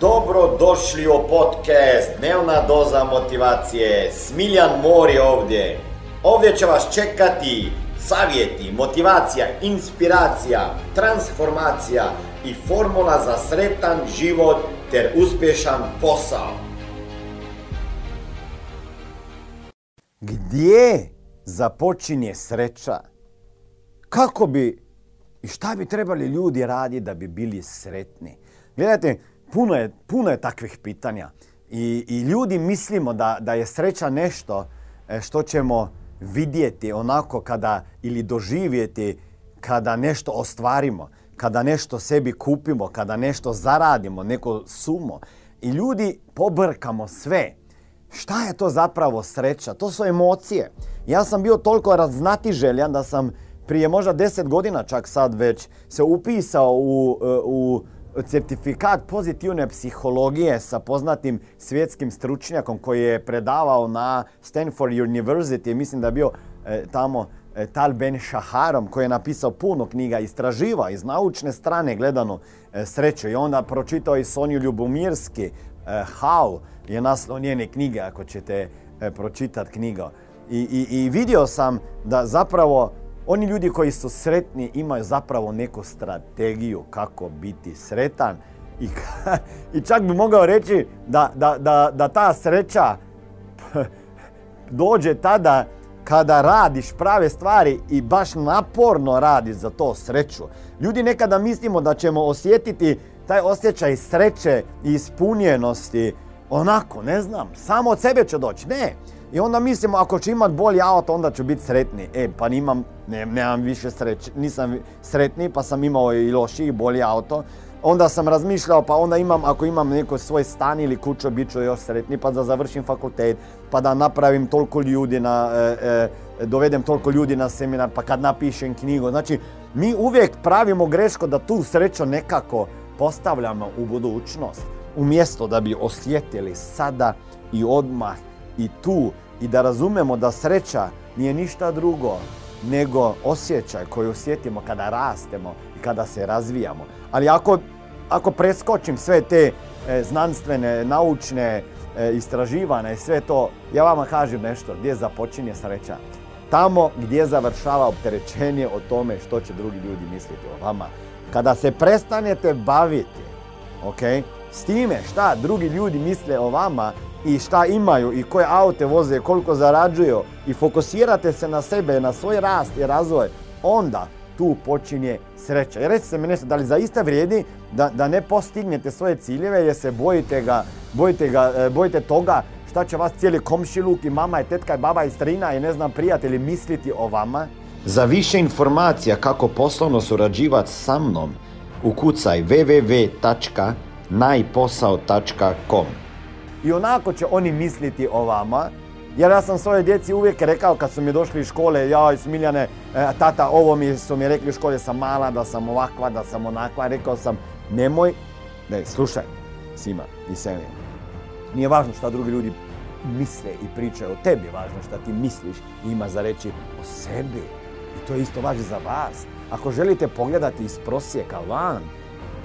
Dobro došli u podcast Dnevna doza motivacije. Smiljan Mor je ovdje. Ovdje će vas čekati savjeti, motivacija, inspiracija, transformacija i formula za sretan život ter uspješan posao. Gdje započinje sreća? Kako bi i šta bi trebali ljudi raditi da bi bili sretni? Gledajte, puno je, puno je takvih pitanja. I, I ljudi mislimo da, da je sreća nešto e, što ćemo vidjeti onako kada ili doživjeti kada nešto ostvarimo, kada nešto sebi kupimo, kada nešto zaradimo, neko sumo. I ljudi pobrkamo sve. Šta je to zapravo sreća? To su emocije. Ja sam bio toliko raznatiželjan da sam prije možda deset godina čak sad već se upisao u, e, u certifikat pozitivne psihologije sa poznatim svjetskim stručnjakom koji je predavao na Stanford University, mislim da je bio e, tamo e, Tal Ben Shaharom koji je napisao puno knjiga, istraživa iz naučne strane gledano e, sreću i onda pročitao i Sonju Ljubomirski, e, How je naslov njene knjige ako ćete e, pročitati knjiga. I, i, I vidio sam da zapravo oni ljudi koji su sretni imaju zapravo neku strategiju kako biti sretan i, i čak bi mogao reći da, da, da, da ta sreća dođe tada kada radiš prave stvari i baš naporno radiš za to sreću. Ljudi nekada mislimo da ćemo osjetiti taj osjećaj sreće i ispunjenosti onako, ne znam, samo od sebe će doći. Ne, i onda mislimo ako ću imat bolji auto onda ću biti sretni. E, pa nimam, ne, nemam više sreće, nisam sretni pa sam imao i lošiji i bolji auto. Onda sam razmišljao pa onda imam, ako imam neko svoj stan ili kuću, bit ću još sretni pa da završim fakultet, pa da napravim toliko ljudi na, e, e, dovedem toliko ljudi na seminar, pa kad napišem knjigu. Znači, mi uvijek pravimo greško da tu sreću nekako postavljamo u budućnost. Umjesto da bi osjetili sada i odmah i tu i da razumemo da sreća nije ništa drugo nego osjećaj koji osjetimo kada rastemo i kada se razvijamo. Ali ako, ako preskočim sve te e, znanstvene, naučne e, istraživane i sve to, ja vama kažem nešto, gdje započinje sreća. Tamo gdje završava opterećenje o tome što će drugi ljudi misliti o vama. Kada se prestanete baviti, ok, s time šta drugi ljudi misle o vama, i šta imaju i koje aute voze, koliko zarađuju i fokusirate se na sebe, na svoj rast i razvoj, onda tu počinje sreća. I recite mi nešto, da li zaista vrijedi da, da ne postignete svoje ciljeve jer se bojite, ga, bojite, ga, e, bojite toga šta će vas cijeli komšiluk i mama i tetka i baba i strina i ne znam prijatelji misliti o vama? Za više informacija kako poslovno surađivati sa mnom, ukucaj www.najposao.com i onako će oni misliti o vama. Jer ja sam svoje djeci uvijek rekao kad su mi došli iz škole, jaj Smiljane, e, tata, ovo mi su mi rekli u škole sam mala, da sam ovakva, da sam onakva. Rekao sam, nemoj, ne, slušaj, Sima i Semi. Nije važno šta drugi ljudi misle i pričaju o tebi, važno šta ti misliš i ima za reći o sebi. I to isto važi za vas. Ako želite pogledati iz prosjeka van,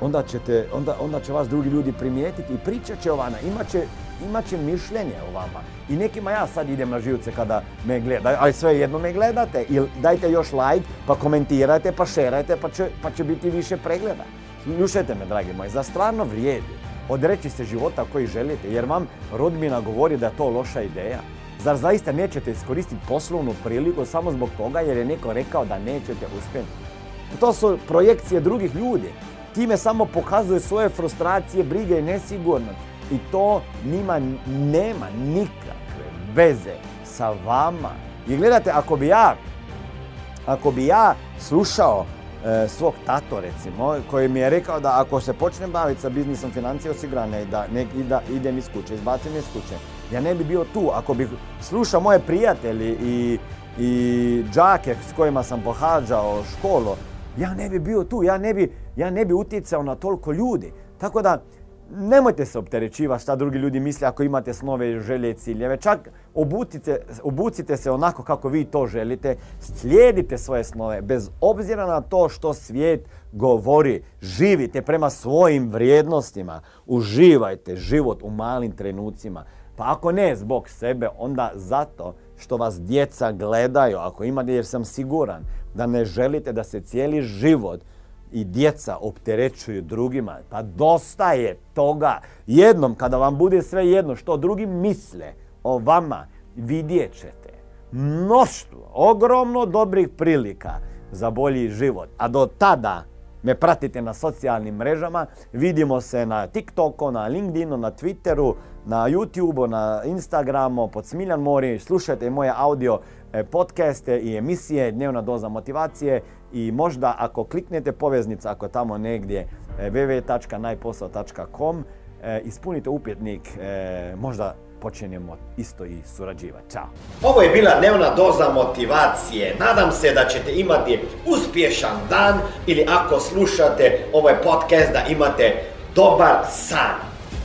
onda, ćete, onda, onda će vas drugi ljudi primijetiti i pričat će o vama, imat će, imat će mišljenje o vama. I nekima ja sad idem na živce kada me gledaju, ali sve jedno me gledate. Ili dajte još like, pa komentirajte, pa šerajte, pa će, pa će biti više pregleda. Slušajte me, dragi moji, za stvarno vrijedi odreći se života koji želite, jer vam rodbina govori da je to loša ideja. Zar zaista nećete iskoristiti poslovnu priliku samo zbog toga jer je neko rekao da nećete uspjeti? To su projekcije drugih ljudi time samo pokazuje svoje frustracije, brige i nesigurnost. I to njima nema nikakve veze sa vama. I gledajte, ako bi ja, ako bi ja slušao e, svog tato recimo, koji mi je rekao da ako se počnem baviti sa biznisom financije osigurane i da, ne, i da idem iz kuće, izbacim iz kuće, ja ne bi bio tu. Ako bi slušao moje prijatelji i, i džake s kojima sam pohađao školu, ja ne bi bio tu, ja ne bi, ja ne bi utjecao na toliko ljudi. Tako da, nemojte se opterećivati šta drugi ljudi misle ako imate snove, želje i ciljeve. Čak obucite, obucite se onako kako vi to želite, slijedite svoje snove bez obzira na to što svijet govori. Živite prema svojim vrijednostima. Uživajte život u malim trenucima. Pa ako ne zbog sebe, onda zato što vas djeca gledaju. Ako imate, jer sam siguran da ne želite da se cijeli život i djeca opterećuju drugima. Pa dosta je toga. Jednom kada vam bude sve jedno što drugi misle o vama, vidjet ćete mnoštvo, ogromno dobrih prilika za bolji život. A do tada me pratite na socijalnim mrežama, vidimo se na TikToku, na LinkedInu, na Twitteru, na YouTubeu, na Instagramu, pod Smiljan Mori, slušajte moje audio e, podcaste i emisije Dnevna doza motivacije i možda ako kliknete poveznica, ako tamo negdje e, www.najposao.com e, ispunite upjetnik, možda počinjemo isto i surađivati. Ćao! Ovo je bila dnevna doza motivacije. Nadam se da ćete imati uspješan dan ili ako slušate ovaj podcast da imate dobar san.